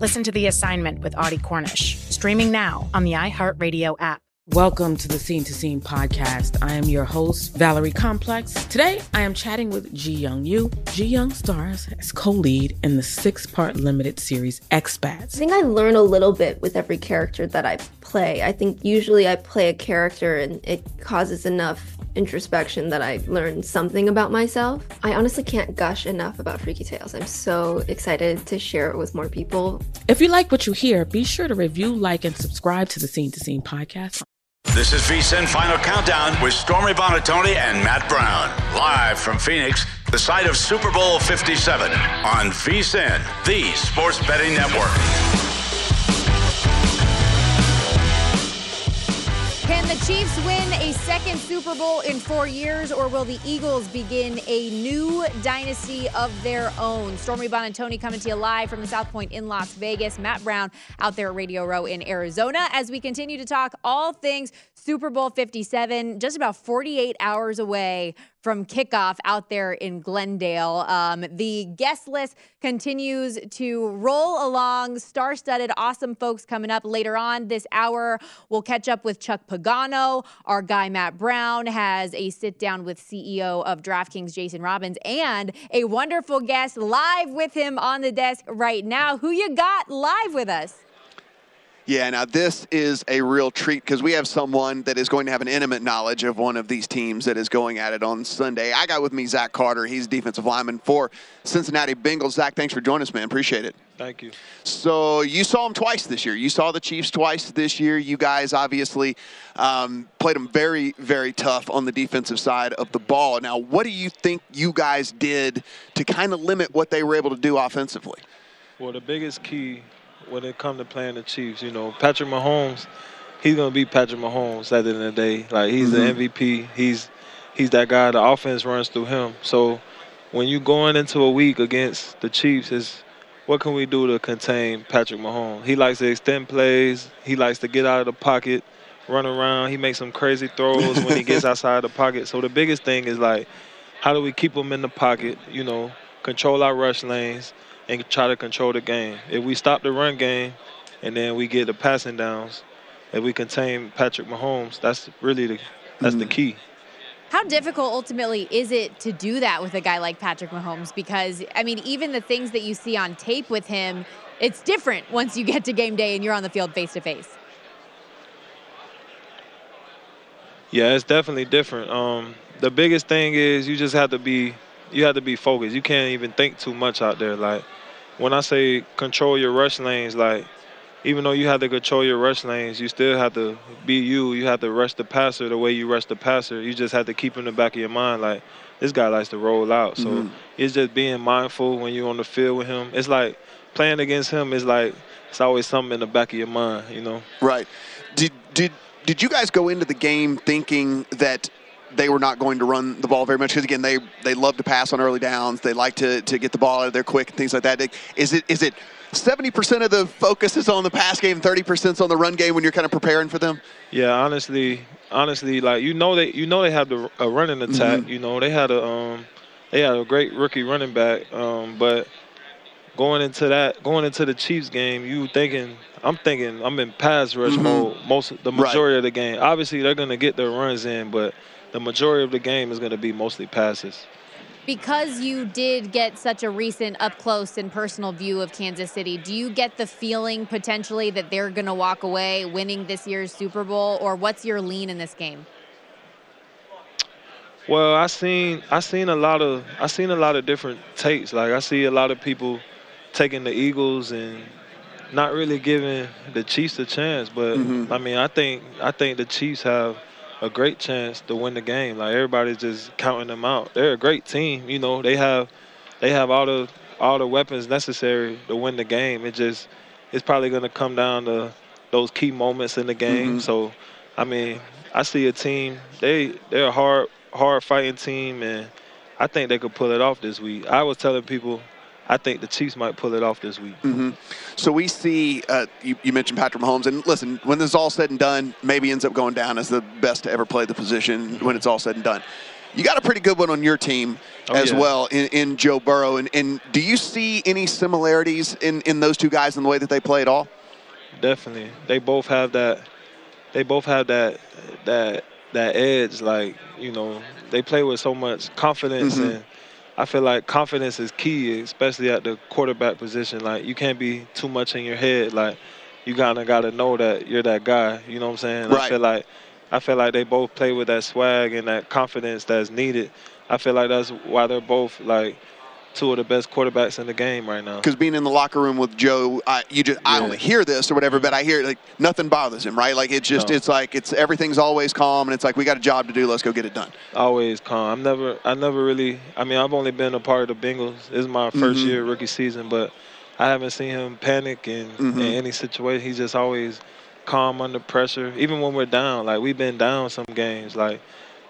Listen to The Assignment with Audie Cornish, streaming now on the iHeartRadio app. Welcome to the Scene to Scene podcast. I am your host, Valerie Complex. Today, I am chatting with Ji Young Yoo. Ji Young stars as co lead in the six part limited series Expats. I think I learn a little bit with every character that I play. I think usually I play a character and it causes enough introspection that I learn something about myself. I honestly can't gush enough about Freaky Tales. I'm so excited to share it with more people. If you like what you hear, be sure to review, like, and subscribe to the Scene to Scene podcast. This is VSIN Final Countdown with Stormy Buonantony and Matt Brown. Live from Phoenix, the site of Super Bowl 57 on VSIN, the sports betting network. The Chiefs win a second Super Bowl in four years, or will the Eagles begin a new dynasty of their own? Stormy Buonantony coming to you live from the South Point in Las Vegas. Matt Brown out there at Radio Row in Arizona as we continue to talk all things Super Bowl 57, just about 48 hours away from kickoff out there in Glendale. Um, the guest list continues to roll along. Star studded, awesome folks coming up later on this hour. We'll catch up with Chuck Pagano. Our guy, Matt Brown, has a sit down with CEO of DraftKings, Jason Robins, and a wonderful guest live with him on the desk right now. Who you got live with us? Yeah, now this is a real treat because we have someone that is going to have an intimate knowledge of one of these teams that is going at it on Sunday. I got with me Zach Carter. He's defensive lineman for Cincinnati Bengals. Zach, thanks for joining us, man. Appreciate it. Thank you. So you saw them twice this year. You saw the Chiefs twice this year. You guys obviously um, played them very, very tough on the defensive side of the ball. Now, what do you think you guys did to kind of limit what they were able to do offensively? Well, the biggest key when it comes to playing the Chiefs. You know, Patrick Mahomes, he's gonna be Patrick Mahomes at the end of the day. Like he's mm-hmm. the MVP. He's he's that guy. The offense runs through him. So when you going into a week against the Chiefs, is what can we do to contain Patrick Mahomes? He likes to extend plays. He likes to get out of the pocket, run around. He makes some crazy throws when he gets outside the pocket. So the biggest thing is like, how do we keep him in the pocket? You know, control our rush lanes and try to control the game. If we stop the run game and then we get the passing downs, if we contain Patrick Mahomes, that's really the that's mm-hmm. the key. How difficult ultimately is it to do that with a guy like Patrick Mahomes? Because I mean, even the things that you see on tape with him, it's different once you get to game day and you're on the field face to face. Yeah, it's definitely different. Um, the biggest thing is you just have to be you have to be focused. You can't even think too much out there. Like when I say control your rush lanes, like even though you have to control your rush lanes, you still have to be you. You have to rush the passer the way you rush the passer. You just have to keep in the back of your mind, like this guy likes to roll out. So mm-hmm. it's just being mindful when you're on the field with him. It's like playing against him is like it's always something in the back of your mind, you know. Right. Did did did you guys go into the game thinking that they were not going to run the ball very much because again they they love to pass on early downs. They like to to get the ball out of there quick and things like that. Is it is it 70% of the focus is on the pass game, 30% is on the run game when you're kind of preparing for them? Yeah, honestly, honestly, like you know they you know they have the a running attack. Mm-hmm. You know they had a um they had a great rookie running back. Um, but going into that going into the Chiefs game, you thinking I'm thinking I'm in pass rush Mhm. mode most the Right. majority of the game. Obviously they're gonna get their runs in, but the majority of the game is gonna be mostly passes. Because you did get such a recent up close and personal view of Kansas City, do you get the feeling potentially that they're going to walk away winning this year's Super Bowl, or what's your lean in this game? Well, I seen I seen a lot of I seen a lot of different takes. Like I see a lot of people taking the Eagles and not really giving the Chiefs a chance. But Mhm. I mean, I think I think the Chiefs have a great chance to win the game. Like everybody's just counting them out. They're a great team. You know, they have they have all the all the weapons necessary to win the game. It just it's probably going to come down to those key moments in the game. Mhm. So, I mean, I see a team. They they're a hard hard fighting team, and I think they could pull it off this week. I was telling people, I think the Chiefs might pull it off this week. hmm So we see, uh, you, you mentioned Patrick Mahomes, and listen, when this is all said and done, maybe ends up going down as the best to ever play the position when it's all said and done. You got a pretty good one on your team Oh, as yeah. well in, in Joe Burrow. And, and do you see any similarities in, in those two guys in the way that they play at all? Definitely, they both have that. They both have that that that edge. Like you know, they play with so much confidence, Mhm. and I feel like confidence is key, especially at the quarterback position. Like you can't be too much in your head. Like you kind of got to know that you're that guy. You know what I'm saying? I feel like I feel like they both play with that swag and that confidence that's needed. I feel like that's why they're both like two of the best quarterbacks in the game right now. Because being in the locker room with Joe, I, you just I Yeah. only hear this or whatever, but I hear like nothing bothers him, right? Like it's just No. it's like it's everything's always calm, and it's like we got a job to do. Let's go get it done. always calm. I'm never, I never really. I mean, I've only been a part of the Bengals. This is my 1st Mhm. year rookie season, but I haven't seen him panic in, Mhm. in any situation. He's just always calm under pressure. Even when we're down, like we've been down some games, like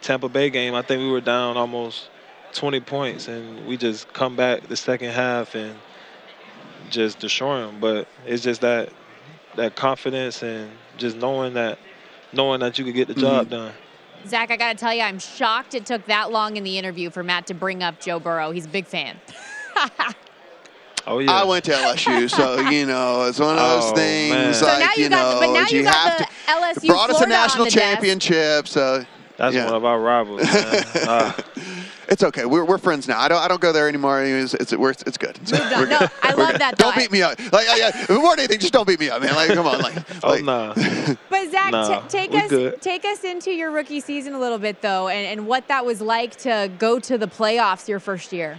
Tampa Bay game. I think we were down almost 20 points, and we just come back the second half and just destroy them. But it's just that that confidence and just knowing that knowing that you could get the job Mhm. done. Zach, I got to tell you, I'm shocked it took that long in the interview for Matt to bring up Joe Burrow. He's a big fan. Oh yeah. I went to LSU, so you know it's one of those Oh, things. man. So Like now you you got- know, but now you got have the to. LSU brought us a national the desk. championship, so That's yeah. one of our rivals. Man. It's okay. We're, we're friends now. I don't I don't go there anymore. It's it's, we're, it's good. It's, Moved on. we're No, good. I We're love good. that, though. Don't beat me up. Like I, I, more than anything, just don't beat me up, man. Like come on, like, oh like no. But Zach, Nah, t- take us good. take us into your rookie season a little bit though, and, and what that was like to go to the playoffs your first year.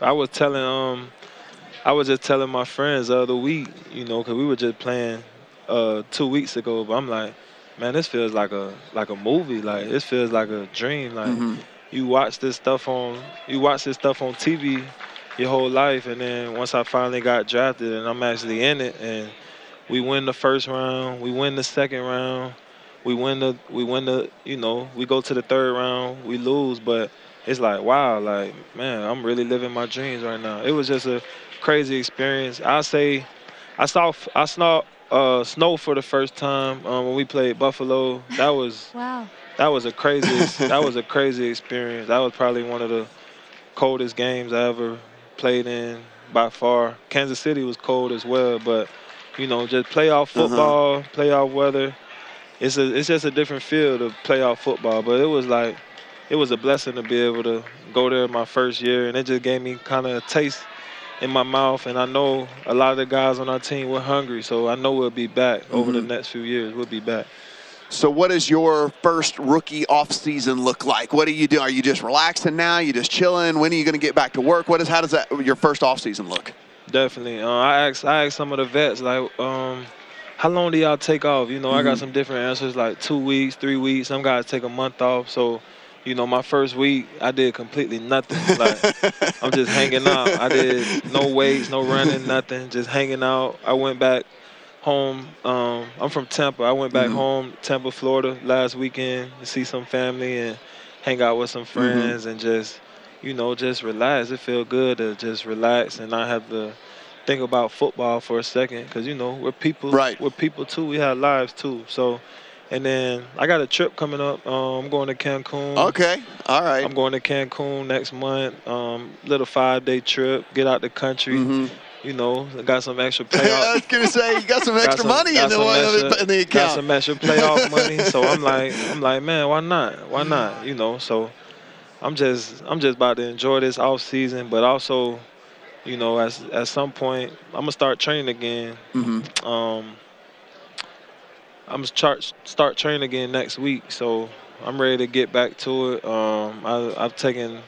I was telling um, I was just telling my friends the other week, you know, because we were just playing uh two weeks ago. But I'm like, man, this feels like a like a movie. Like this feels like a dream. Like Mhm. you watch this stuff on you watch this stuff on TV your whole life, and then once I finally got drafted and I'm actually in it, and we win the first round, we win the second round, we win the we win the you know we go to the third round, we lose, but it's like wow, like man, I'm really living my dreams right now. It was just a crazy experience. I say, I saw I saw uh, snow for the first time um, when we played Buffalo. That was Wow. that was a crazy that was a crazy experience. That was probably one of the coldest games I ever played in by far. Kansas City was cold as well, but you know, just playoff football, playoff weather. It's a it's just a different feel of playoff football. But it was like it was a blessing to be able to go there my first year, and it just gave me kind of a taste in my mouth. And I know a lot of the guys on our team were hungry, so I know we'll be back over the Mhm. next few years. We'll be back. So, what does your first rookie offseason look like? What do you do? Are you just relaxing now? You just chilling? When are you going to get back to work? What is? How does that your first offseason look? Definitely. Uh, I asked I asked some of the vets like, um, how long do y'all take off? You know, I got Mhm. some different answers like two weeks, three weeks. Some guys take a month off. So, you know, my first week I did completely nothing. Like I'm just hanging out. I did no weights, no running, nothing. Just hanging out. I went back home. Um, I'm from Tampa. I went back Mhm. home, Tampa, Florida, last weekend to see some family and hang out with some Mm-hmm. friends and just, you know, just relax. It feel good to just relax and not have to think about football for a second because you know we're people. Right. We're people too. We have lives too. So, and then I got a trip coming up. Um, I'm going to Cancun. Okay. All right. I'm going to Cancun next month. Um, little five day trip. Get out the country. Mm-hmm. You know, got some extra I was gonna say you got some got extra some- money got in the, extra- in the account. Got some extra playoff money. So I'm like, I'm like, man, why not? Why not? You know, so I'm just, I'm just about to enjoy this off season, but also, you know, as at some point, I'm gonna start training again. Mhm. Um, I'm start start training again next week, so I'm ready to get back to it. Um, I, I've taken,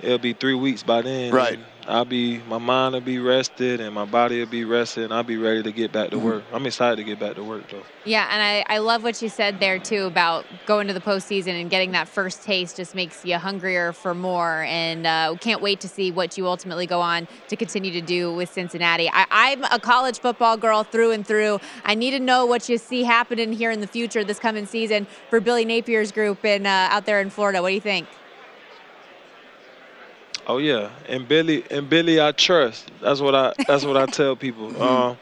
it'll be three weeks by then. Right. I'll be, my mind will be rested and my body will be rested, and I'll be ready to get back to Mm-hmm. work. I'm excited to get back to work though. Yeah, and I, I love what you said there too about going to the postseason and getting that first taste just makes you hungrier for more. And uh, can't wait to see what you ultimately go on to continue to do with Cincinnati. I, I'm a college football girl through and through. I need to know what you see happening here in the future this coming season for Billy Napier's group and uh, out there in Florida. What do you think? Oh yeah, and Billy and Billy, I trust. That's what I. That's what I tell people. Um,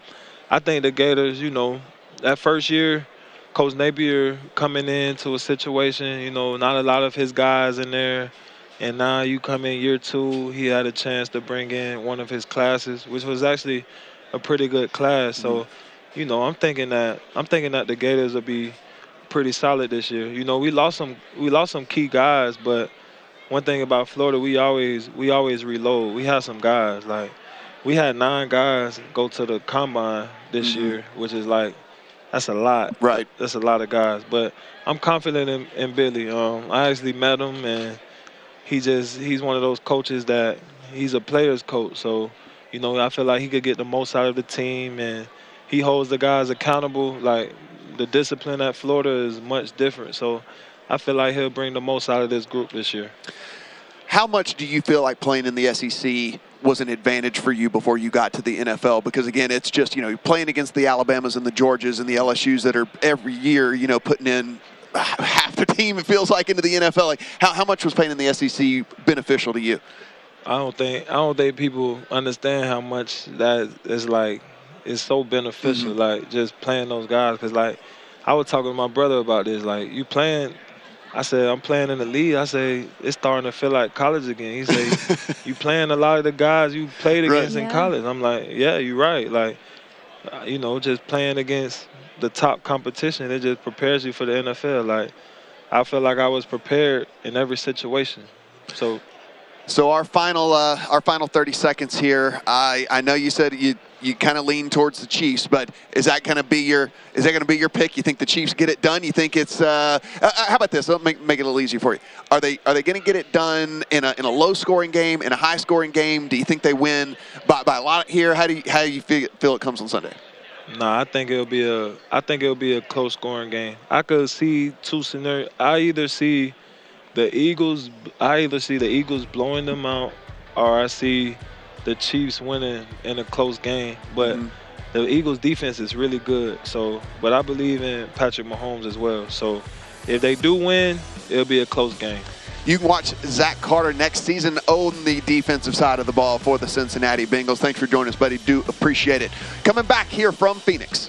I think the Gators, you know, that first year, Coach Napier coming into a situation, you know, not a lot of his guys in there, and now you come in year two, he had a chance to bring in one of his classes, which was actually a pretty good class. So, you know, I'm thinking that I'm thinking that the Gators will be pretty solid this year. You know, we lost some we lost some key guys, but one thing about Florida, we always we always reload. We have some guys like we had nine guys go to the combine this Mhm. year, which is like that's a lot. Right. That's a lot of guys. But I'm confident in, in Billy. Um, I actually met him and he just he's one of those coaches that he's a player's coach. So, you know, I feel like he could get the most out of the team and he holds the guys accountable. Like the discipline at Florida is much different. So I feel like he'll bring the most out of this group this year. How much do you feel like playing in the SEC was an advantage for you before you got to the NFL? Because again, it's just you know playing against the Alabamas and the Georgias and the LSU's that are every year you know putting in half the team it feels like into the NFL. Like how how much was playing in the SEC beneficial to you? I don't think I don't think people understand how much that is like it's so beneficial. Mm-hmm. Like just playing those guys because like I was talking to my brother about this. Like you playing, I said I'm playing in the league. I say it's starting to feel like college again. He said you playing a lot of the guys you played Right. against in Yeah. college. I'm like yeah, you're right. Like uh, you know just playing against the top competition it just prepares you for the NFL. Like I feel like I was prepared in every situation. So So our final uh, our final 30 seconds here. I I know you said you you kind of lean towards the Chiefs, but is that going to be your is that going to be your pick? You think the Chiefs get it done? You think it's uh, uh, how about this? Let me make, make it a little easier for you. Are they are they going to get it done in a in a low scoring game, in a high scoring game? Do you think they win by, by a lot here? How do you how do you feel, feel it comes on Sunday? Nah, I think it'll be a. I think it'll be a close scoring game. I could see two scenarios. I either see the Eagles. I either see the Eagles blowing them out, or I see the Chiefs winning in a close game. But mm-hmm. the Eagles' defense is really good. So, but I believe in Patrick Mahomes as well. So, if they do win, it'll be a close game. You can watch Zach Carter next season on the defensive side of the ball for the Cincinnati Bengals. Thanks for joining us, buddy. Do appreciate it. Coming back here from Phoenix.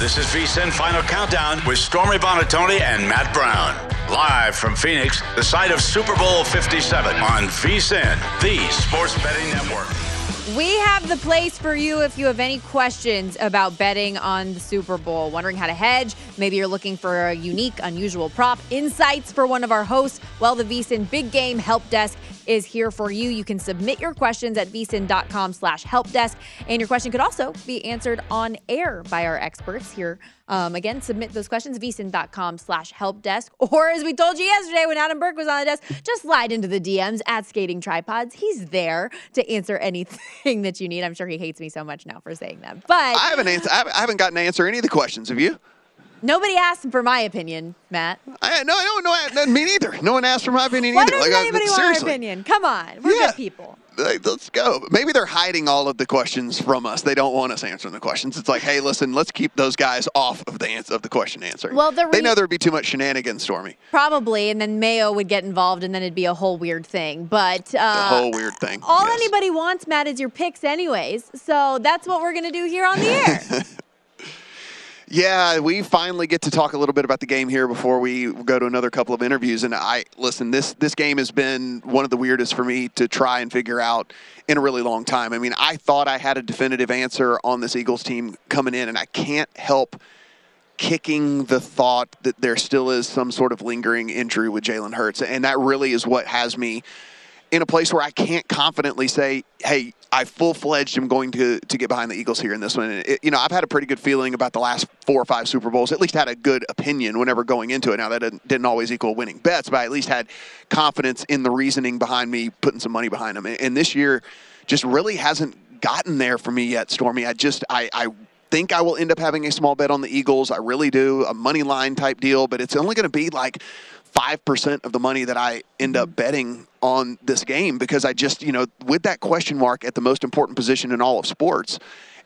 This is VSIN Final Countdown with Stormy Buonantony and Matt Brown. Live from Phoenix, the site of Super Bowl 57 on VSIN, the sports betting network. We have the place for you if you have any questions about betting on the Super Bowl, wondering how to hedge. Maybe you're looking for a unique, unusual prop, insights for one of our hosts. Well, the VSIN Big Game Help Desk is here for you. You can submit your questions at vsin.com slash help desk, and your question could also be answered on air by our experts here. Um, again, submit those questions, vsin.com slash help desk. Or as we told you yesterday when Adam Burke was on the desk, just slide into the DMs at Skating Tripods. He's there to answer anything that you need. I'm sure he hates me so much now for saying that. But I haven't answer, I haven't gotten to answer any of the questions. Have you? Nobody asked for my opinion, Matt. I, no, no, no, me neither. No one asked for my opinion Why either. doesn't Like, I- anybody want our opinion? Come on, we're Yeah. good people. Like, let's go. Maybe they're hiding all of the questions from us. They don't want us answering the questions. It's like, hey, listen, let's keep those guys off of the answer, of the question answering. Well, the they know there'd be too much shenanigans, Stormy. Probably, and then Mayo would get involved, and then it'd be a whole weird thing. But uh, The whole weird thing. all anybody wants, Matt, is your picks, anyways. So that's what we're gonna do here on the air. Yeah, we finally get to talk a little bit about the game here before we go to another couple of interviews. And I listen, this this game has been one of the weirdest for me to try and figure out in a really long time. I mean, I thought I had a definitive answer on this Eagles team coming in, and I can't help kicking the thought that there still is some sort of lingering injury with Jalen Hurts, and that really is what has me in a place where I can't confidently say, "Hey, I full fledged am going to to get behind the Eagles here in this one." It, you know, I've had a pretty good feeling about the last four or five Super Bowls. At least had a good opinion whenever going into it. Now that didn't, didn't always equal winning bets, but I at least had confidence in the reasoning behind me putting some money behind them. And, and this year, just really hasn't gotten there for me yet, Stormy. I just I. I think I will end up having a small bet on the Eagles. I really do, a money line type deal, but it's only going to be like 5% of the money that I end up mm-hmm. betting on this game because I just, you know, with that question mark at the most important position in all of sports,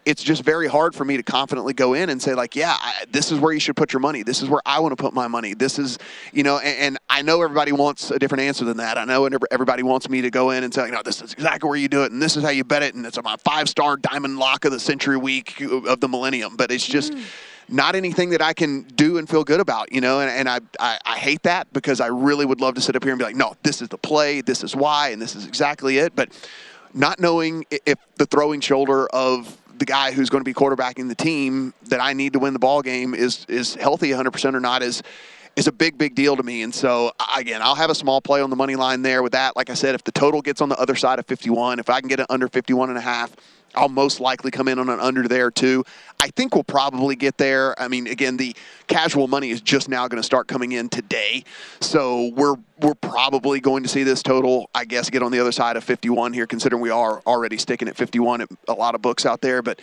it's just very hard for me to confidently go in and say like, yeah, I, this is where you should put your money. This is where I want to put my money. This is, you know, and, and I know everybody wants a different answer than that. I know everybody wants me to go in and say, no, this is exactly where you do it, and this is how you bet it, and it's my five-star diamond lock of the century week of the millennium. But it's just mm. Not anything that I can do and feel good about, you know, and, and I, I, I hate that because I really would love to sit up here and be like, no, this is the play, this is why, and this is exactly it. But not knowing if the throwing shoulder of the guy who's going to be quarterbacking the team that I need to win the ball game is is healthy 100% or not is is a big big deal to me and so again I'll have a small play on the money line there with that like I said if the total gets on the other side of 51 if I can get it under 51 and a half I'll most likely come in on an under there too. I think we'll probably get there. I mean, again, the casual money is just now going to start coming in today, so we're we're probably going to see this total, I guess, get on the other side of 51 here, considering we are already sticking at 51 at a lot of books out there. But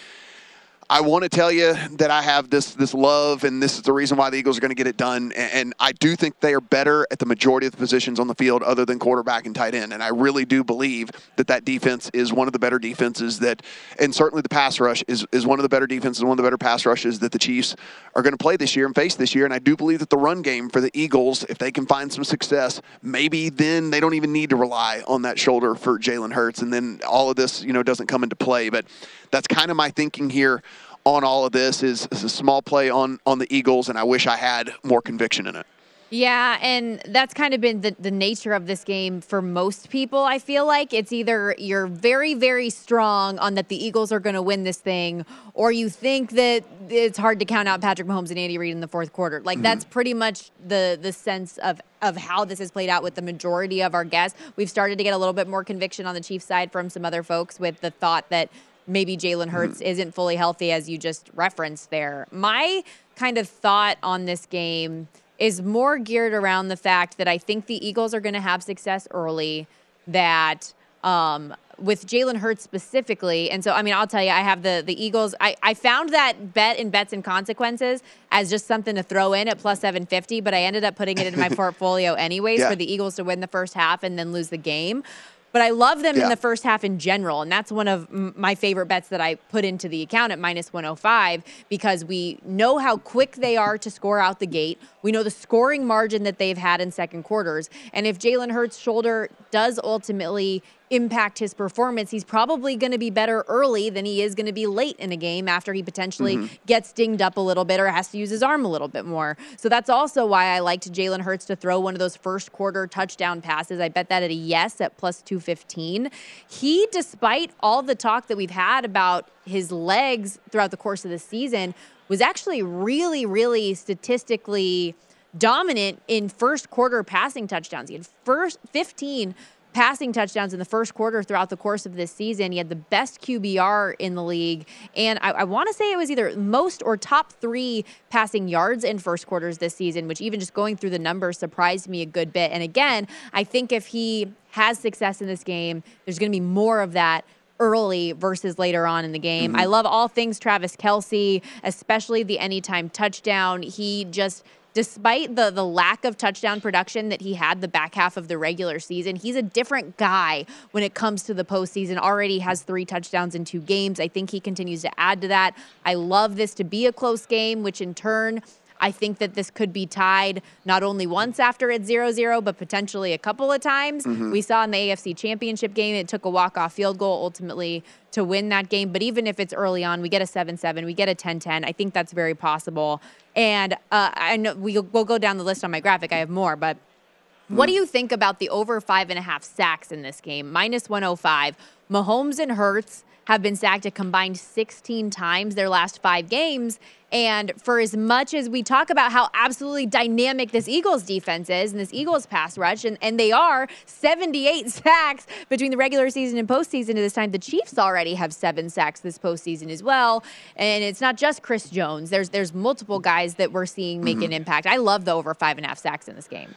I want to tell you that I have this this love, and this is the reason why the Eagles are going to get it done. And, and, I do think they are better at the majority of the positions on the field, other than quarterback and tight end. And I really do believe that that defense is one of the better defenses that, and certainly the pass rush is is one of the better defenses, one of the better pass rushes that the Chiefs are going to play this year and face this year. And I do believe that the run game for the Eagles, if they can find some success, maybe then they don't even need to rely on that shoulder for Jalen Hurts, and then all of this, you know, doesn't come into play. But that's kind of my thinking here on all of this is, is a small play on on the Eagles, and I wish I had more conviction in it. Yeah, and that's kind of been the, the nature of this game for most people. I feel like it's either you're very, very strong on that the Eagles are going to win this thing, or you think that it's hard to count out Patrick Mahomes and Andy Reid in the fourth quarter. Like mm-hmm. that's pretty much the the sense of of how this has played out with the majority of our guests. We've started to get a little bit more conviction on the Chiefs side from some other folks with the thought that maybe Jalen Hurts mm-hmm. isn't fully healthy, as you just referenced there. My kind of thought on this game is more geared around the fact that I think the Eagles are going to have success early, that um, with Jalen Hurts specifically. And so, I mean, I'll tell you, I have the the Eagles. I, I found that bet in bets and consequences as just something to throw in at plus 750, but I ended up putting it in my portfolio anyways yeah. for the Eagles to win the first half and then lose the game. But I love them yeah. in the first half in general. And that's one of my favorite bets that I put into the account at minus 105 because we know how quick they are to score out the gate. We know the scoring margin that they've had in second quarters. And if Jalen Hurts' shoulder does ultimately impact his performance, he's probably going to be better early than he is going to be late in a game after he potentially mm-hmm. gets dinged up a little bit or has to use his arm a little bit more. So that's also why I liked Jalen Hurts to throw one of those first quarter touchdown passes. I bet that at a yes at plus 215. He, despite all the talk that we've had about his legs throughout the course of the season, was actually really, really statistically dominant in first quarter passing touchdowns. He had first 15 passing touchdowns in the first quarter throughout the course of this season. He had the best QBR in the league. And I, I want to say it was either most or top three passing yards in first quarters this season, which even just going through the numbers surprised me a good bit. And again, I think if he has success in this game, there's going to be more of that early versus later on in the game. Mm-hmm. I love all things Travis Kelce, especially the anytime touchdown. He just despite the the lack of touchdown production that he had the back half of the regular season, he's a different guy when it comes to the postseason. Already has three touchdowns in two games. I think he continues to add to that. I love this to be a close game, which in turn I think that this could be tied not only once after it's 0 0, but potentially a couple of times. Mm-hmm. We saw in the AFC Championship game, it took a walk off field goal ultimately to win that game. But even if it's early on, we get a 7 7, we get a 10 10. I think that's very possible. And uh, I know we, we'll go down the list on my graphic. I have more, but. What do you think about the over five and a half sacks in this game? Minus 105. Mahomes and Hurts have been sacked a combined 16 times their last five games. And for as much as we talk about how absolutely dynamic this Eagles defense is and this Eagles pass rush, and, and they are 78 sacks between the regular season and postseason at this time, the Chiefs already have seven sacks this postseason as well. And it's not just Chris Jones. There's there's multiple guys that we're seeing make an impact. I love the over five and a half sacks in this game.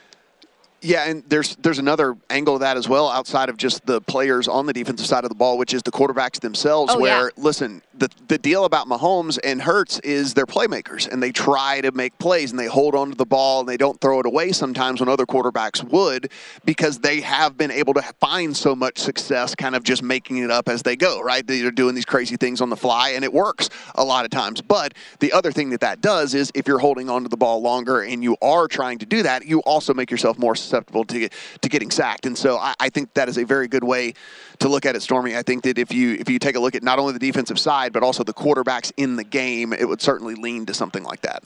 Yeah, and there's there's another angle of that as well outside of just the players on the defensive side of the ball, which is the quarterbacks themselves. Oh, where yeah. listen, the the deal about Mahomes and Hurts is they're playmakers and they try to make plays and they hold onto the ball and they don't throw it away sometimes when other quarterbacks would because they have been able to find so much success kind of just making it up as they go. Right, they're doing these crazy things on the fly and it works a lot of times. But the other thing that that does is if you're holding onto the ball longer and you are trying to do that, you also make yourself more susceptible to to getting sacked. And so I, I think that is a very good way to look at it, Stormy. I think that if you if you take a look at not only the defensive side but also the quarterbacks in the game, it would certainly lean to something like that.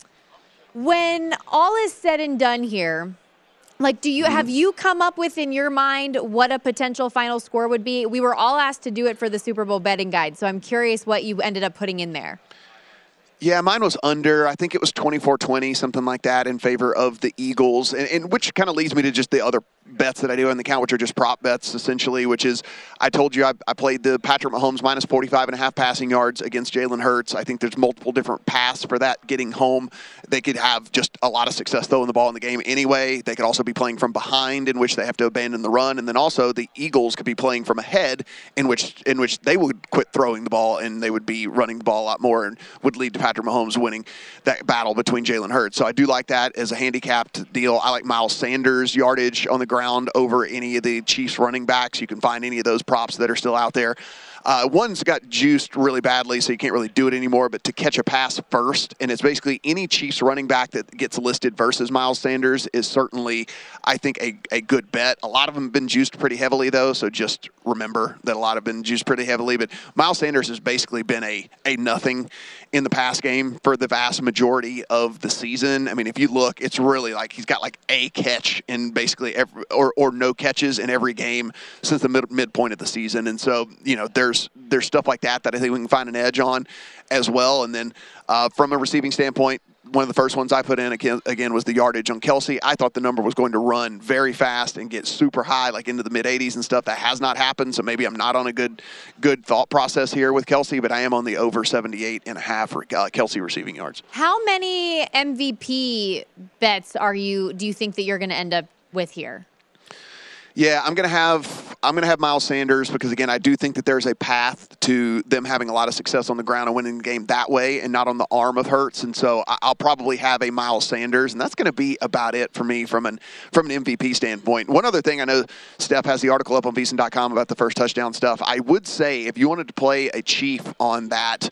When all is said and done here, like do you mm-hmm. have you come up with in your mind what a potential final score would be? We were all asked to do it for the Super Bowl betting guide, so I'm curious what you ended up putting in there. Yeah, mine was under. I think it was 24-20, something like that, in favor of the Eagles, and, and which kind of leads me to just the other bets that I do on the account, which are just prop bets essentially. Which is, I told you I, I played the Patrick Mahomes minus 45 and a half passing yards against Jalen Hurts. I think there's multiple different paths for that getting home. They could have just a lot of success throwing the ball in the game anyway. They could also be playing from behind, in which they have to abandon the run, and then also the Eagles could be playing from ahead, in which in which they would quit throwing the ball and they would be running the ball a lot more, and would lead to Patrick Mahomes winning that battle between Jalen Hurts. So I do like that as a handicapped deal. I like Miles Sanders yardage on the ground over any of the Chiefs running backs. You can find any of those props that are still out there. Uh, one's got juiced really badly, so you can't really do it anymore. But to catch a pass first, and it's basically any Chiefs running back that gets listed versus Miles Sanders is certainly, I think, a, a good bet. A lot of them have been juiced pretty heavily, though, so just remember that a lot have been juiced pretty heavily. But Miles Sanders has basically been a, a nothing in the pass game for the vast majority of the season. I mean, if you look, it's really like he's got like a catch in basically every, or, or no catches in every game since the mid, midpoint of the season. And so, you know, there's there's stuff like that that I think we can find an edge on as well. And then uh, from a receiving standpoint, one of the first ones I put in again, again was the yardage on Kelce. I thought the number was going to run very fast and get super high, like into the mid 80s and stuff. That has not happened, so maybe I'm not on a good good thought process here with Kelce, but I am on the over 78 and a half for uh, Kelce receiving yards. How many MVP bets are you? Do you think that you're going to end up with here? Yeah, I'm gonna have I'm gonna have Miles Sanders because again, I do think that there's a path to them having a lot of success on the ground and winning the game that way, and not on the arm of Hurts. And so I'll probably have a Miles Sanders, and that's gonna be about it for me from an from an MVP standpoint. One other thing, I know Steph has the article up on VSiN.com about the first touchdown stuff. I would say if you wanted to play a Chief on that.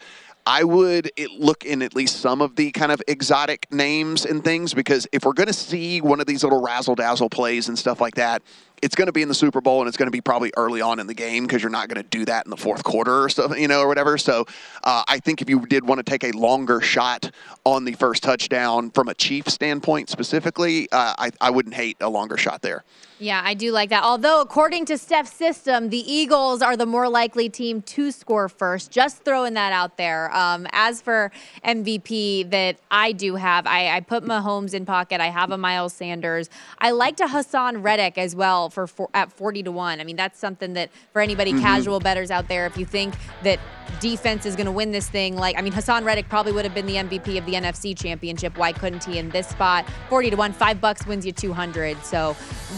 I would look in at least some of the kind of exotic names and things because if we're going to see one of these little razzle dazzle plays and stuff like that, it's going to be in the Super Bowl and it's going to be probably early on in the game because you're not going to do that in the fourth quarter or stuff, you know, or whatever. So uh, I think if you did want to take a longer shot on the first touchdown from a Chief standpoint specifically, uh, I, I wouldn't hate a longer shot there. Yeah, I do like that. Although, according to Steph's system, the Eagles are the more likely team to score first. Just throwing that out there. Um, as for MVP that I do have, I, I put Mahomes in pocket. I have a Miles Sanders. I liked a Haason Reddick as well for, for at 40 to 1. I mean, that's something that for anybody mm-hmm. casual betters out there, if you think that defense is going to win this thing, like, I mean, Haason Reddick probably would have been the MVP of the NFC Championship. Why couldn't he in this spot? 40 to 1, five bucks wins you 200. So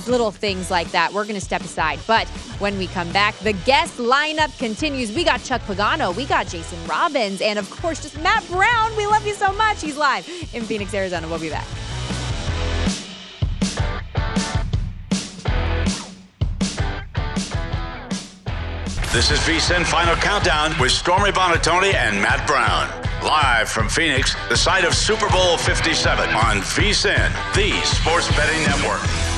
little things like that. We're going to step aside. But when we come back, the guest lineup continues. We got Chuck Pagano, we got Jason Robins, and of course, just Matt Brown. We love you so much. He's live in Phoenix, Arizona. We'll be back. This is VSIN Final Countdown with Stormy Buonantony and Matt Brown. Live from Phoenix, the site of Super Bowl 57 on VSIN, the sports betting network.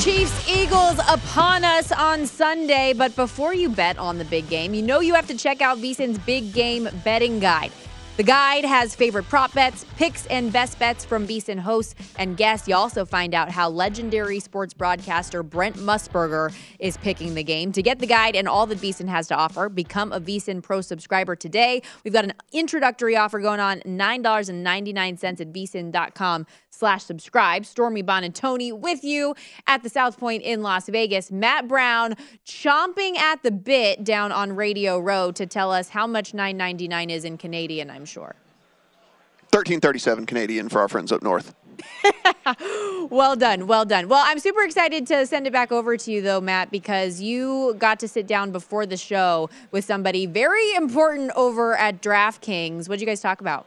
Chiefs Eagles upon us on Sunday, but before you bet on the big game, you know you have to check out VSIN's big game betting guide. The guide has favorite prop bets, picks, and best bets from VSIN hosts and guests. You also find out how legendary sports broadcaster Brent Musburger is picking the game. To get the guide and all that VSIN has to offer, become a VSIN Pro subscriber today. We've got an introductory offer going on, $9.99 at VSIN.com slash subscribe. Stormy Buonantony with you at the South Point in Las Vegas. Matt Brown chomping at the bit down on Radio Row to tell us how much 9.99 is in Canadian, I'm sure. 1337 Canadian for our friends up north. well done. Well done. Well, I'm super excited to send it back over to you, though, Matt, because you got to sit down before the show with somebody very important over at DraftKings. What did you guys talk about?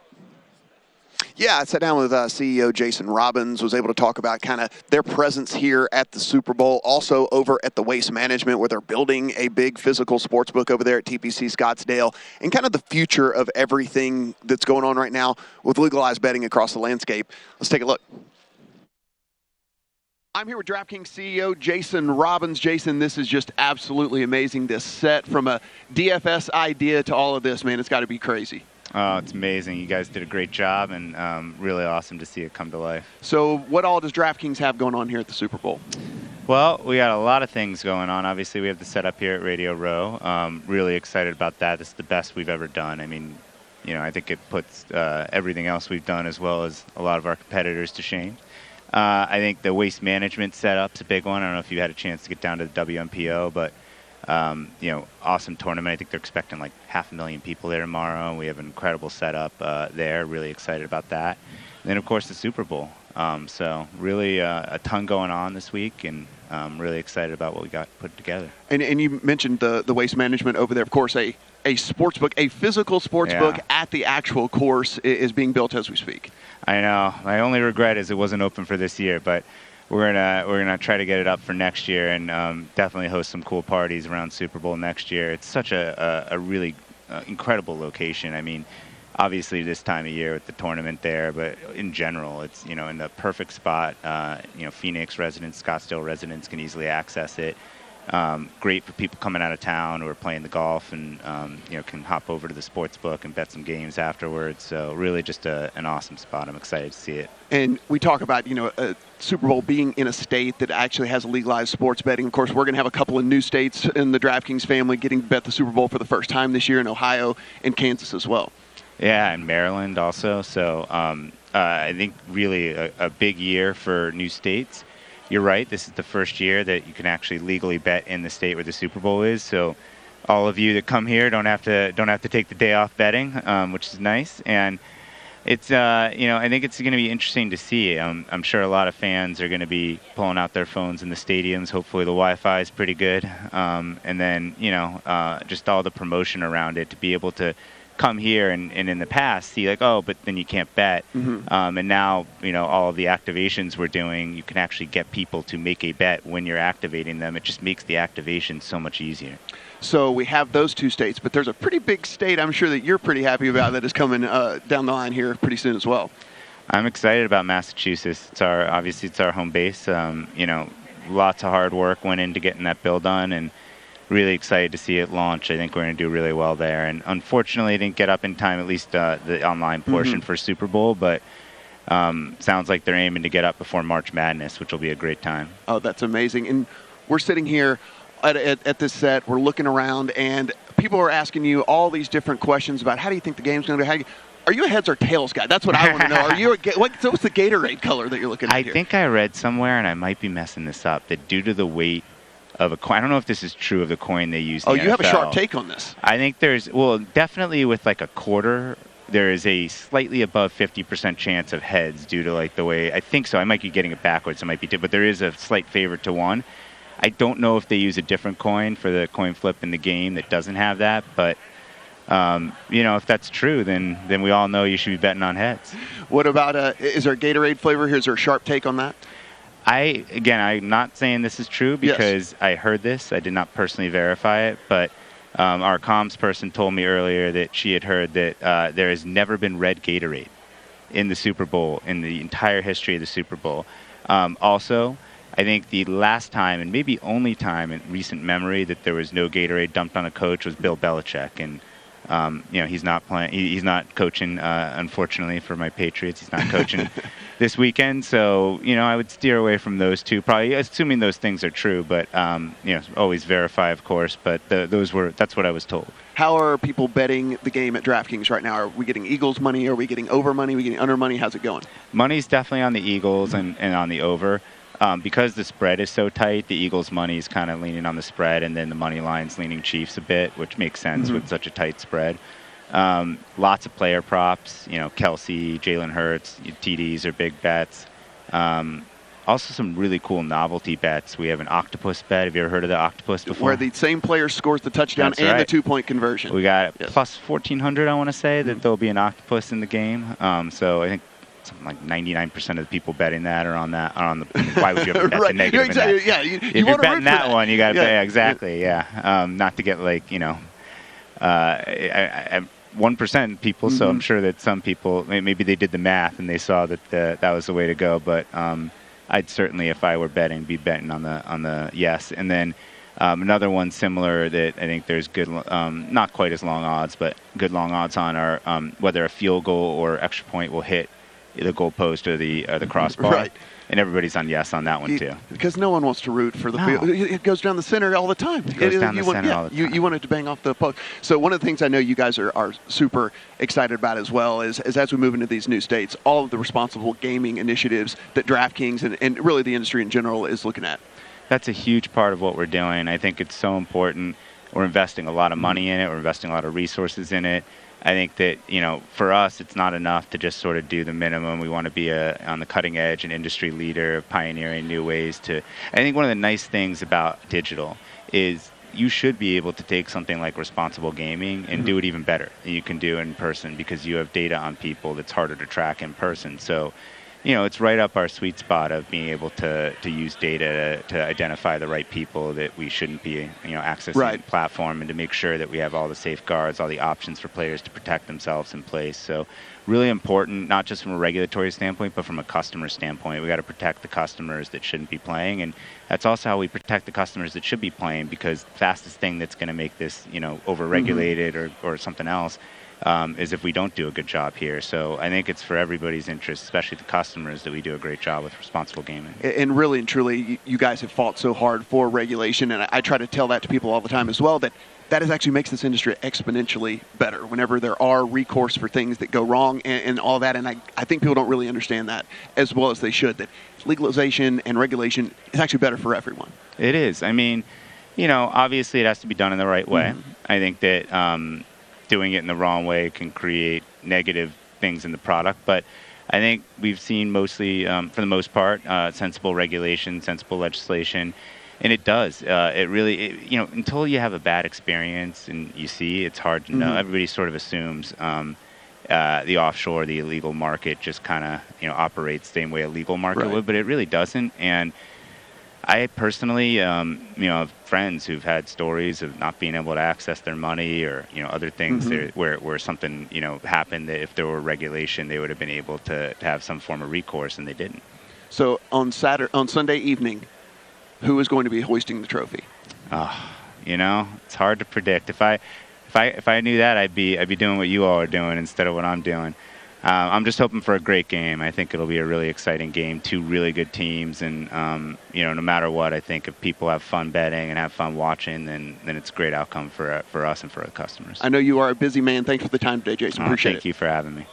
Yeah, I sat down with uh, CEO Jason Robins, was able to talk about kind of their presence here at the Super Bowl, also over at the Waste Management, where they're building a big physical sports book over there at TPC Scottsdale, and kind of the future of everything that's going on right now with legalized betting across the landscape. Let's take a look. I'm here with DraftKings CEO Jason Robins. Jason, this is just absolutely amazing. This set from a DFS idea to all of this, man, it's got to be crazy. Oh, it's amazing. You guys did a great job and um, really awesome to see it come to life. So, what all does DraftKings have going on here at the Super Bowl? Well, we got a lot of things going on. Obviously, we have the setup here at Radio Row. Um, really excited about that. It's the best we've ever done. I mean, you know, I think it puts uh, everything else we've done as well as a lot of our competitors to shame. Uh, I think the waste management setup's a big one. I don't know if you had a chance to get down to the WMPO, but um, you know, awesome tournament. I think they're expecting like half a million people there tomorrow. We have an incredible setup uh, there. Really excited about that. And then, of course, the Super Bowl. Um, so really uh, a ton going on this week, and I'm really excited about what we got put together. And, and you mentioned the, the waste management over there. Of course, a, a sports book, a physical sports Yeah. book at the actual course is being built as we speak. I know. My only regret is it wasn't open for this year, but we're gonna we're gonna try to get it up for next year and um, definitely host some cool parties around Super Bowl next year. It's such a a, a really uh, incredible location. I mean, obviously this time of year with the tournament there, but in general, it's you know in the perfect spot. Uh, you know, Phoenix residents, Scottsdale residents can easily access it. Um, great for people coming out of town are playing the golf and um, you know can hop over to the sports book and bet some games afterwards. So really, just a, an awesome spot. I'm excited to see it. And we talk about, you know, a Super Bowl being in a state that actually has a legalized sports betting. Of course, we're going to have a couple of new states in the DraftKings family getting to bet the Super Bowl for the first time this year in Ohio and Kansas as well. Yeah, and Maryland also. So um, uh, I think really a, a big year for new states. You're right. This is the first year that you can actually legally bet in the state where the Super Bowl is. So all of you that come here don't have to don't have to take the day off betting, um, which is nice. And it's uh, you know I think it's going to be interesting to see. Um, I'm sure a lot of fans are going to be pulling out their phones in the stadiums. Hopefully the Wi-Fi is pretty good, um, and then you know uh, just all the promotion around it to be able to come here and, and in the past see like oh but then you can't bet Mhm. um, and now you know all of the activations we're doing you can actually get people to make a bet when you're activating them it just makes the activation so much easier So we have those two states, but there's a pretty big state I'm sure that you're pretty happy about that is coming uh, down the line here pretty soon as well. I'm excited about Massachusetts. It's our obviously it's our home base. Um, you know, lots of hard work went into getting that bill done, and really excited to see it launch. I think we're going to do really well there. And unfortunately, it didn't get up in time, at least uh, the online portion Mhm. for Super Bowl. But um, sounds like they're aiming to get up before March Madness, which will be a great time. Oh, that's amazing. And we're sitting here at, at, at this set, we're looking around, and people are asking you all these different questions about how do you think the game's going to go? How do you, are you a heads or tails guy? That's what I want to know. Are you a, what's the Gatorade color that you're looking at I here? think I read somewhere, and I might be messing this up, that due to the weight of a coin, I don't know if this is true of the coin they use. oh, the you have a sharp take on this. I think there's well, definitely with like a quarter, there is a slightly above 50% chance of heads due to like the way I think so. I might be getting it backwards. It might be, but there is a slight favor to one. I don't know if they use a different coin for the coin flip in the game that doesn't have that, but um, you know, if that's true, then then we all know you should be betting on heads. What about, uh, is there a Gatorade flavor here? Is there a sharp take on that? I again, I'm not saying this is true Yes. because I heard this. I did not personally verify it, but um, our comms person told me earlier that she had heard that uh, there has never been red Gatorade in the Super Bowl in the entire history of the Super Bowl. Um, also, I think the last time and maybe only time in recent memory that there was no Gatorade dumped on a coach was Bill Belichick, and um, you know he's not playing. He, he's not coaching. Uh, unfortunately for my Patriots, he's not coaching this weekend. So you know I would steer away from those two. Probably assuming those things are true, but um, you know always verify, of course. But the, those were that's what I was told. How are people betting the game at DraftKings right now? Are we getting Eagles money? Are we getting over money? Are we getting under money? How's it going? Money's definitely on the Eagles and, and on the over. Um, because the spread is so tight, the Eagles' money is kind of leaning on the spread, and then the money line's leaning Chiefs a bit, which makes sense Mhm. with such a tight spread. Um, lots of player props, you know, Kelce, Jalen Hurts, TDs are big bets. Um, also, some really cool novelty bets. We have an octopus bet. Have you ever heard of the octopus before? Where the same player scores the touchdown That's and the two point conversion. We got Yes. plus 1400, I want to say, Mm-hmm. that there'll be an octopus in the game. Um, so I think like 99% of the people betting that are on that. Are on the. Why would you ever bet Right. the negative? Exactly. Yeah, you- if you you're betting that, that. one, you got to Yeah. pay exactly. Yeah. Um, not to get like you know, uh, one percent people. So I'm Mhm. sure that some people maybe they did the math and they saw that the, that was the way to go. But um, I'd certainly, if I were betting, be betting on the on the yes. And then um, another one similar that I think there's good, um, not quite as long odds, but good long odds on are um, whether a field goal or extra point will hit the goalpost or the or the crossbar. Right. And everybody's on yes on that one too. Because no one wants to root for the No. field. It it goes down the center all the time. It goes down you the want, center yeah, all the You, you want it to bang off the post. So one of the things I know you guys are, are super excited about as well is, is as we move into these new states, all of the responsible gaming initiatives that DraftKings and, and really the industry in general is looking at. That's a huge part of what we're doing. I think it's so important. We're investing a lot of money in it. We're investing a lot of resources in it. I think that you know, for us, it's not enough to just sort of do the minimum. We want to be a, on the cutting edge, an industry leader, pioneering new ways to. I think one of the nice things about digital is you should be able to take something like responsible gaming and do mm-hmm. it even better than you can do in person because you have data on people that's harder to track in person. So you know, it's right up our sweet spot of being able to, to use data to, to identify the right people that we shouldn't be, you know, accessing Right. the platform and to make sure that we have all the safeguards, all the options for players to protect themselves in place. So really important, not just from a regulatory standpoint, but from a customer standpoint. We got to protect the customers that shouldn't be playing, and that's also how we protect the customers that should be playing. Because the fastest thing that's going to make this, you know, mm-hmm. overregulated or, or something else, um, is if we don't do a good job here. So I think it's for everybody's interest, especially the customers, that we do a great job with responsible gaming. And really and truly, you- guys have fought so hard for regulation, and I, try to tell that to people all the time as well. That that is actually makes this industry exponentially better. Whenever there are recourse for things that go wrong and, and all that, and I, I think people don't really understand that as well as they should. That legalization and regulation is actually better for everyone. It is. I mean, you know, obviously it has to be done in the right way. I think that um, doing it in the wrong way can create negative things in the product, but I think we've seen mostly, um, for the most part, uh, sensible regulation, sensible legislation, and it does. Uh, it really, it, you know, until you have a bad experience and you see, it's hard to know. Mhm. Everybody sort of assumes. Um, uh, the offshore, the illegal market just kind of you know operates the same way a legal market Right. would, but it really doesn't. And I personally, um, you know, have friends who've had stories of not being able to access their money or you know other things Mhm. that- where where something you know happened that if there were regulation they would have been able to, to have some form of recourse and they didn't. So on Saturday, on Sunday evening, who is going to be hoisting the trophy? Ah, you know, it's hard to predict. If I if I if I knew that, I'd be I'd be doing what you all are doing instead of what I'm doing. Uh, I'm just hoping for a great game. I think it'll be a really exciting game. Two really good teams, and um, you know, no matter what, I think if people have fun betting and have fun watching, then then it's a great outcome for uh, for us and for our customers. I know you are a busy man. Thanks for the time today, Jason. Uh, Appreciate thank it. Thank you for having me.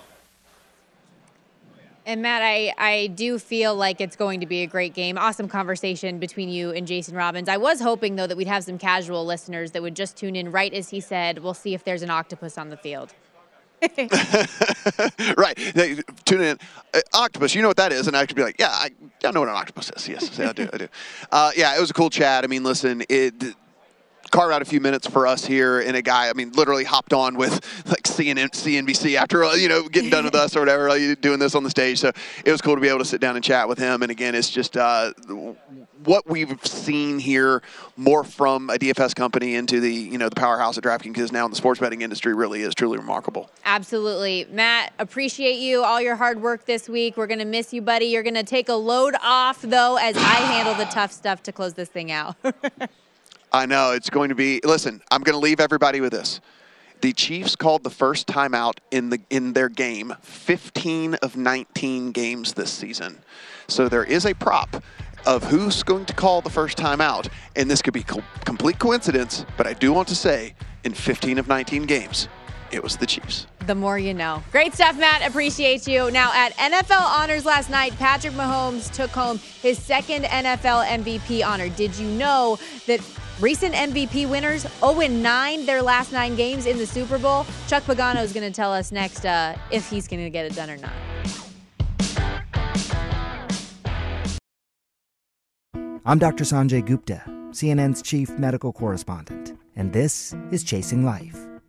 And Matt, I, I do feel like it's going to be a great game. Awesome conversation between you and Jason Robins. I was hoping, though, that we'd have some casual listeners that would just tune in right as he said, we'll see if there's an octopus on the field. right. Tune in. Uh, octopus, you know what that is. And I could be like, yeah, I, I know what an octopus is. Yes, I do. I do. Uh, yeah, it was a cool chat. I mean, listen, it carved out a few minutes for us here, and a guy, I mean, literally hopped on with like CNN, CNBC after, uh, you know, getting done with us or whatever, like, doing this on the stage. So it was cool to be able to sit down and chat with him. And again, it's just uh, what we've seen here more from a DFS company into the, you know, the powerhouse of DraftKings is now in the sports betting industry really is truly remarkable. Absolutely. Matt, appreciate you, all your hard work this week. We're to miss you, buddy. You're to take a load off, though, as I handle the tough stuff to close this thing out. I know it's going to be. Listen, I'm going to leave everybody with this. The Chiefs called the first timeout in the in their game 15 of 19 games this season. So there is a prop of who's going to call the first timeout, and this could be co- complete coincidence, but I do want to say in 15 of 19 games, it was the Chiefs. The more you know. Great stuff, Matt. Appreciate you. Now, at NFL Honors last night, Patrick Mahomes took home his second NFL MVP honor. Did you know that recent MVP winners 0 9 their last nine games in the Super Bowl? Chuck Pagano is going to tell us next uh, if he's going to get it done or not. I'm Dr. Sanjay Gupta, CNN's chief medical correspondent, and this is Chasing Life.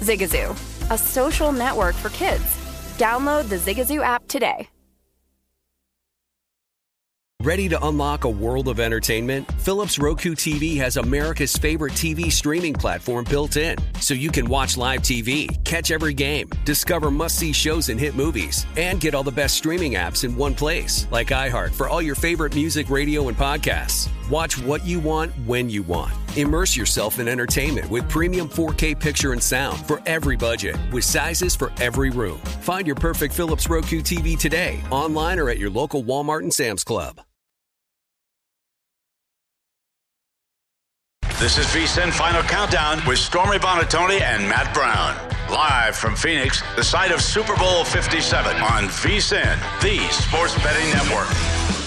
Zigazoo, a social network for kids. Download the Zigazoo app today. Ready to unlock a world of entertainment? Philips Roku TV has America's favorite TV streaming platform built in, so you can watch live TV, catch every game, discover must see shows and hit movies, and get all the best streaming apps in one place, like iHeart for all your favorite music, radio, and podcasts. Watch what you want when you want. Immerse yourself in entertainment with premium 4K picture and sound for every budget, with sizes for every room. Find your perfect Philips Roku TV today, online or at your local Walmart and Sam's Club. This is VSIN Final Countdown with Stormy Buonantony and Matt Brown. Live from Phoenix, the site of Super Bowl 57 on VSIN, the sports betting network.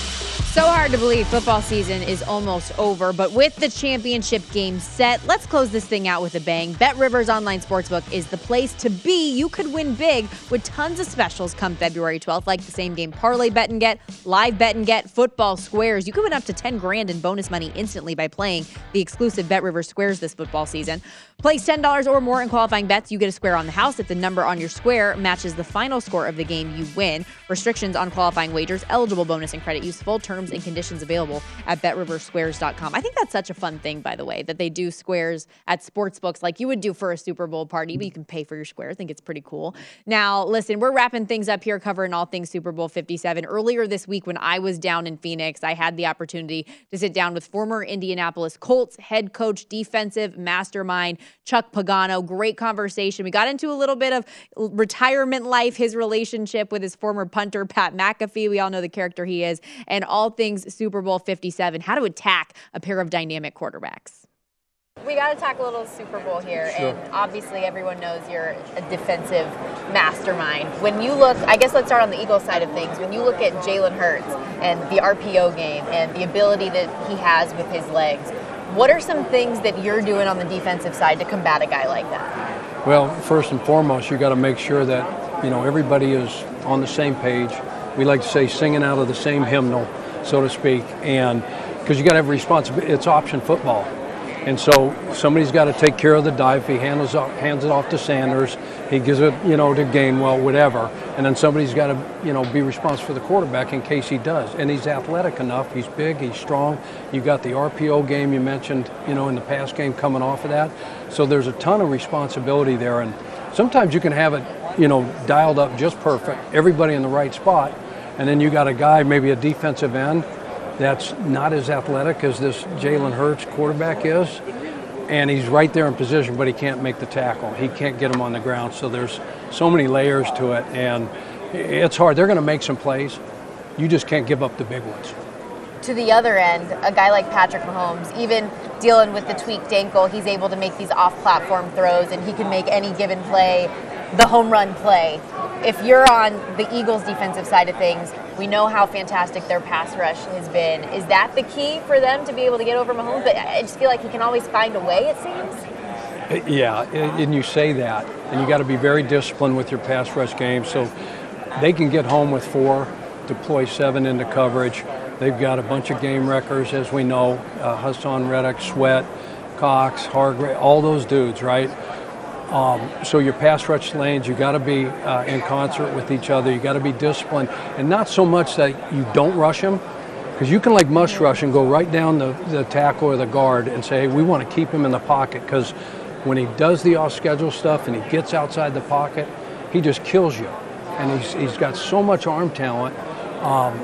So hard to believe football season is almost over, but with the championship game set, let's close this thing out with a bang. Bet Rivers Online Sportsbook is the place to be. You could win big with tons of specials come February 12th, like the same game parlay bet and get, live bet and get, football squares. You could win up to 10 grand in bonus money instantly by playing the exclusive Bet Rivers squares this football season. Place $10 or more in qualifying bets, you get a square on the house. If the number on your square matches the final score of the game, you win. Restrictions on qualifying wagers, eligible bonus and credit use, full terms and conditions available at betriversquares.com. I think that's such a fun thing, by the way, that they do squares at sports books like you would do for a Super Bowl party, but you can pay for your square. I think it's pretty cool. Now, listen, we're wrapping things up here, covering all things Super Bowl 57. Earlier this week, when I was down in Phoenix, I had the opportunity to sit down with former Indianapolis Colts head coach, defensive mastermind, Chuck Pagano. Great conversation. We got into a little bit of retirement life, his relationship with his former punter, Pat McAfee. We all know the character he is, and all things Super Bowl 57, how to attack a pair of dynamic quarterbacks. We got to talk a little Super Bowl here, Sure. and obviously everyone knows you're a defensive mastermind. When you look, I guess let's start on the Eagles side of things. When you look at Jalen Hurts and the RPO game and the ability that he has with his legs, what are some things that you're doing on the defensive side to combat a guy like that? Well, first and foremost, you got to make sure that you know everybody is on the same page. We like to say singing out of the same hymnal, so to speak, and because you got to have responsibility. It's option football, and so somebody's got to take care of the dive. He handles off, hands it off to Sanders. He gives it, you know, to Gainwell, whatever, and then somebody's got to, you know, be responsible for the quarterback in case he does. And he's athletic enough. He's big. He's strong. You got the RPO game you mentioned, you know, in the pass game coming off of that. So there's a ton of responsibility there, and sometimes you can have it, you know, dialed up just perfect, everybody in the right spot, and then you got a guy, maybe a defensive end, that's not as athletic as this Jalen Hurts quarterback is, and he's right there in position, but he can't make the tackle. He can't get him on the ground. So there's so many layers to it, and it's hard. They're going to make some plays. You just can't give up the big ones. to the other end, a guy like Patrick Mahomes, even dealing with the tweaked ankle, he's able to make these off platform throws and he can make any given play the home run play. If you're on the Eagles' defensive side of things, we know how fantastic their pass rush has been. Is that the key for them to be able to get over Mahomes? But I just feel like he can always find a way, it seems. Yeah, and you say that, and you got to be very disciplined with your pass rush game. So they can get home with four, deploy seven into coverage, They've got a bunch of game wreckers, as we know uh, Haason Reddick, Sweat, Cox, Hargrave, all those dudes, right? Um, so your pass rush lanes, you got to be uh, in concert with each other. You got to be disciplined, and not so much that you don't rush him, because you can like mush rush and go right down the, the tackle or the guard and say, hey, we want to keep him in the pocket, because when he does the off-schedule stuff and he gets outside the pocket, he just kills you, and he's, he's got so much arm talent. Um,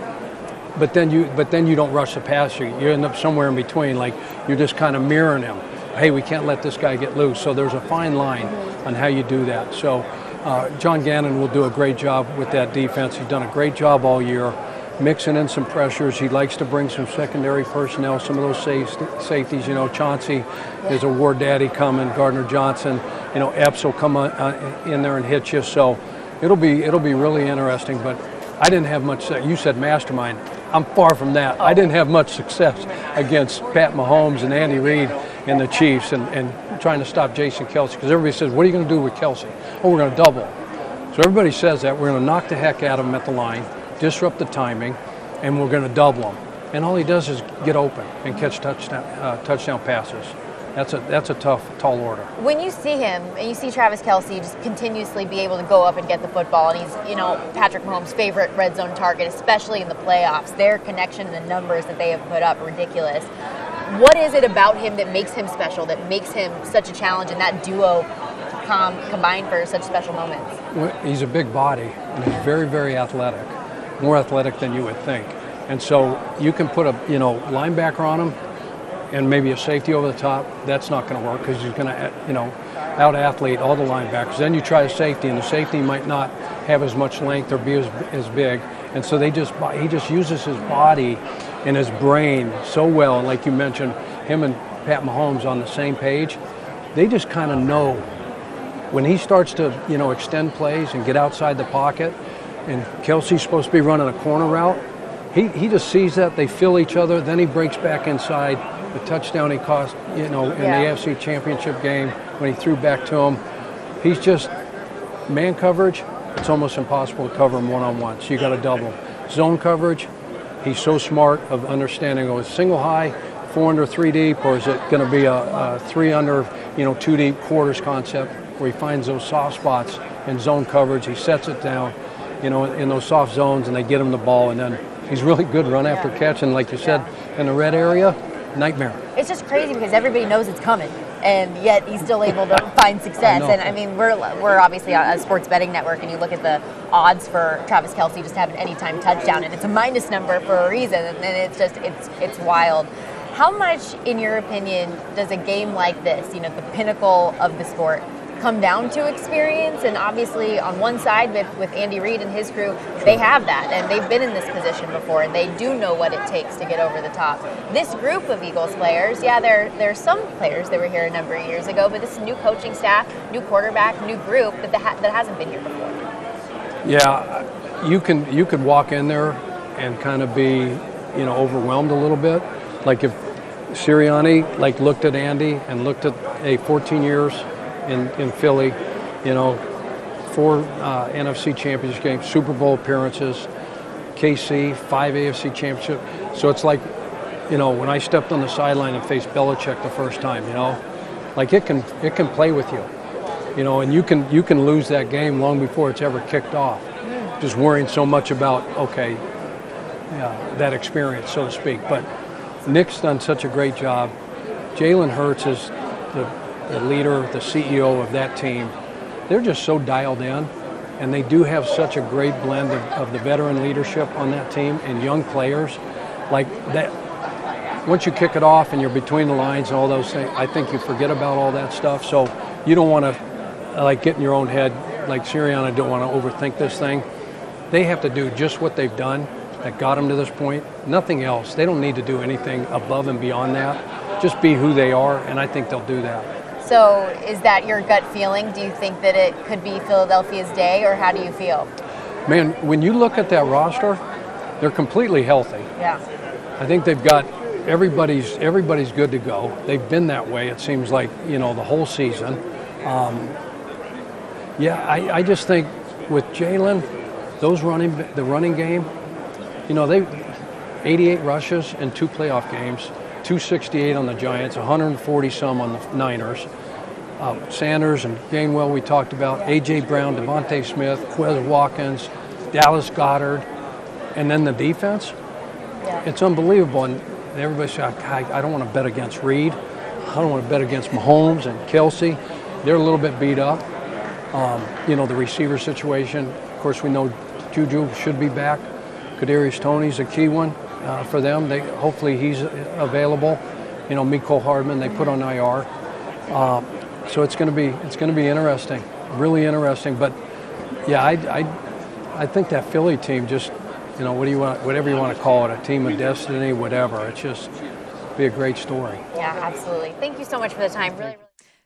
but then you but then you don't rush the passer. You end up somewhere in between, like you're just kind of mirroring him. Hey, we can't let this guy get loose. So there's a fine line on how you do that. So uh, John Gannon will do a great job with that defense. He's done a great job all year, mixing in some pressures. He likes to bring some secondary personnel, some of those safe, safeties. You know, Chauncey is a war daddy coming. Gardner Johnson, you know, Epps will come on, uh, in there and hit you. So it'll be it'll be really interesting. But I didn't have much. You said mastermind. I'm far from that. I didn't have much success against Pat Mahomes and Andy Reid and the Chiefs and, and trying to stop Jason Kelce because everybody says, What are you going to do with Kelce? Oh, we're going to double. So everybody says that. We're going to knock the heck out of him at the line, disrupt the timing, and we're going to double him. And all he does is get open and catch touchdown, uh, touchdown passes that's a that's a tough, tall order. When you see him and you see Travis Kelce just continuously be able to go up and get the football, and he's you know Patrick Mahomes' favorite red zone target, especially in the playoffs. Their connection, and the numbers that they have put up, ridiculous. What is it about him that makes him special? That makes him such a challenge, and that duo com- combined for such special moments? Well, he's a big body, and he's very, very athletic, more athletic than you would think. And so you can put a you know linebacker on him, and maybe a safety over the top, that's not going to work because he's going to, uh, you know, out athlete all the linebackers. Then you try a safety, and the safety might not have as much length or be as, as big. And so they just he just uses his body and his brain so well. And like you mentioned, him and Pat Mahomes on the same page, they just kind of know when he starts to you know extend plays and get outside the pocket. And Kelce's supposed to be running a corner route. He, he just sees that they feel each other. Then he breaks back inside the touchdown he cost, you know, in yeah. the AFC Championship game when he threw back to him. He's just man coverage. It's almost impossible to cover him one on one. So you got to double zone coverage. He's so smart of understanding. Oh, single high, four under, three deep, or is it going to be a, a three under, you know, two deep quarters concept where he finds those soft spots in zone coverage. He sets it down, you know, in those soft zones, and they get him the ball, and then he's really good run after catch. And like you said, in the red area, nightmare. It's just crazy because everybody knows it's coming, and yet he's still able to find success. And I mean, we're we're obviously a sports betting network, and you look at the odds for Travis Kelce just to have an anytime touchdown, and it's a minus number for a reason, and it's just it's it's wild. How much, in your opinion, does a game like this, you know, the pinnacle of the sport, come down to experience. And obviously, on one side, with, with Andy Reid and his crew, they have that, and they've been in this position before, and they do know what it takes to get over the top. This group of Eagles players, yeah, there there are some players that were here a number of years ago, but this new coaching staff, new quarterback, new group that that, hasn't been here before. Yeah, you can you could walk in there and kind of be, you know, overwhelmed a little bit. Like if Sirianni like looked at Andy and looked at a 14 years in, in Philly, you know, four uh, NFC championship games, Super Bowl appearances, KC, five AFC championship. So it's like, you know, when I stepped on the sideline and faced Belichick the first time, you know, like it can it can play with you, you know, and you can you can lose that game long before it's ever kicked off, just worrying so much about okay, yeah, that experience, so to speak. But Nick's done such a great job. Jalen Hurts is the the leader, the CEO of that team, they're just so dialed in. And they do have such a great blend of, of the veteran leadership on that team and young players. Like that, once you kick it off and you're between the lines and all those things, I think you forget about all that stuff. So you don't want to like get in your own head. Like Sirianni don't want to overthink this thing. They have to do just what they've done that got them to this point. Nothing else. They don't need to do anything above and beyond that. Just be who they are, and I think they'll do that. So, is that your gut feeling? Do you think that it could be Philadelphia's day, or how do you feel? Man, when you look at that roster, they're completely healthy. Yeah. I think they've got everybody's everybody's good to go. They've been that way. It seems like you know the whole season. Um, yeah, I, I just think with Jalen, those running the running game, you know they 88 rushes in two playoff games, 268 on the Giants, 140 some on the Niners. Uh, Sanders and Gainwell, we talked about, A.J. Brown, DeVonta Smith, Quez Watkins, Dallas Goedert, and then the defense. Yeah. It's unbelievable. And everybody says, I, I don't want to bet against Reid. I don't want to bet against Mahomes and Kelce. They're a little bit beat up. Um, you know, the receiver situation. Of course, we know Juju should be back. Kadarius Toney's a key one uh, for them. They hopefully he's available. You know, Mecole Hardman they put on IR. Uh, so it's going to be it's going to be interesting, really interesting. But yeah, I, I I think that Philly team just you know what do you want whatever you want to call it a team of destiny whatever it's just be a great story. Yeah, absolutely. Thank you so much for the time. Really.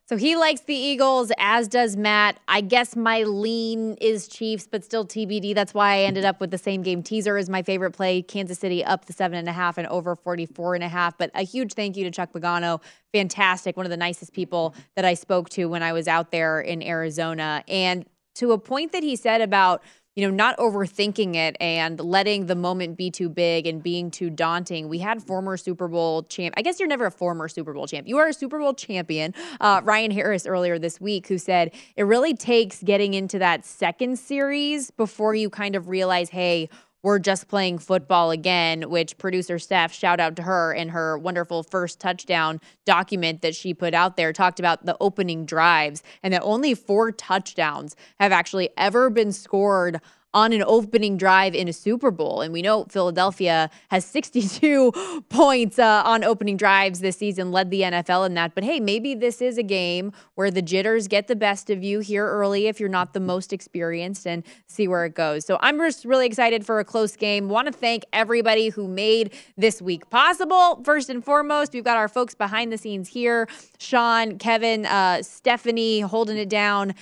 So he likes the Eagles, as does Matt. I guess my lean is Chiefs, but still TBD. That's why I ended up with the same game teaser as my favorite play. Kansas City up the seven and a half and over 44 and a half. But a huge thank you to Chuck Pagano. Fantastic. One of the nicest people that I spoke to when I was out there in Arizona. And to a point that he said about you know, not overthinking it and letting the moment be too big and being too daunting. We had former Super Bowl champ. I guess you're never a former Super Bowl champ. You are a Super Bowl champion. Uh, Ryan Harris earlier this week, who said it really takes getting into that second series before you kind of realize, hey, we're just playing football again, which producer Steph, shout out to her in her wonderful first touchdown document that she put out there, talked about the opening drives and that only four touchdowns have actually ever been scored on an opening drive in a Super Bowl. And we know Philadelphia has 62 points uh, on opening drives this season, led the NFL in that. But hey, maybe this is a game where the jitters get the best of you here early if you're not the most experienced and see where it goes. So I'm just really excited for a close game. Want to thank everybody who made this week possible. First and foremost, we've got our folks behind the scenes here Sean, Kevin, uh, Stephanie holding it down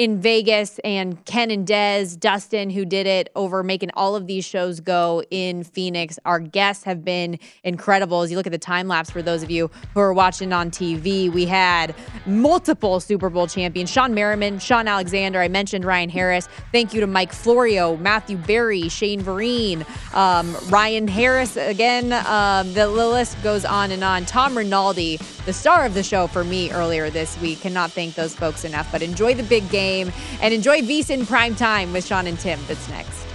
in Vegas and Ken and Dez, Dustin, who did it over making all of these shows go in Phoenix. Our guests have been incredible. As you look at the time lapse for those of you who are watching on TV, we had multiple Super Bowl champions Shawne Merriman, Shaun Alexander. I mentioned Ryan Harris. Thank you to Mike Florio, Matthew Berry, Shane Vereen, um, Ryan Harris again. Um, the, the list goes on and on. Tom Rinaldi, the star of the show for me earlier this week. Cannot thank those folks enough. But enjoy the big game game and enjoy VSIN Prime Time with Sean and Tim. That's next.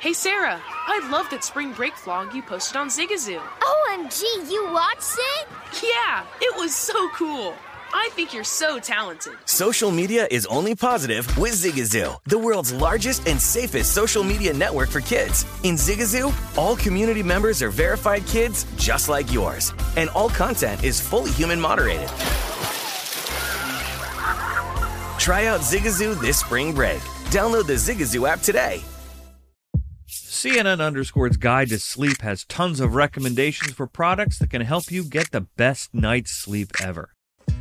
Hey Sarah, I love that spring break vlog you posted on Zigazoo. OMG, you watched it? Yeah, it was so cool. I think you're so talented. Social media is only positive with Zigazoo, the world's largest and safest social media network for kids. In Zigazoo, all community members are verified kids just like yours, and all content is fully human moderated. Try out Zigazoo this spring break. Download the Zigazoo app today. CNN Underscored's Guide to Sleep has tons of recommendations for products that can help you get the best night's sleep ever.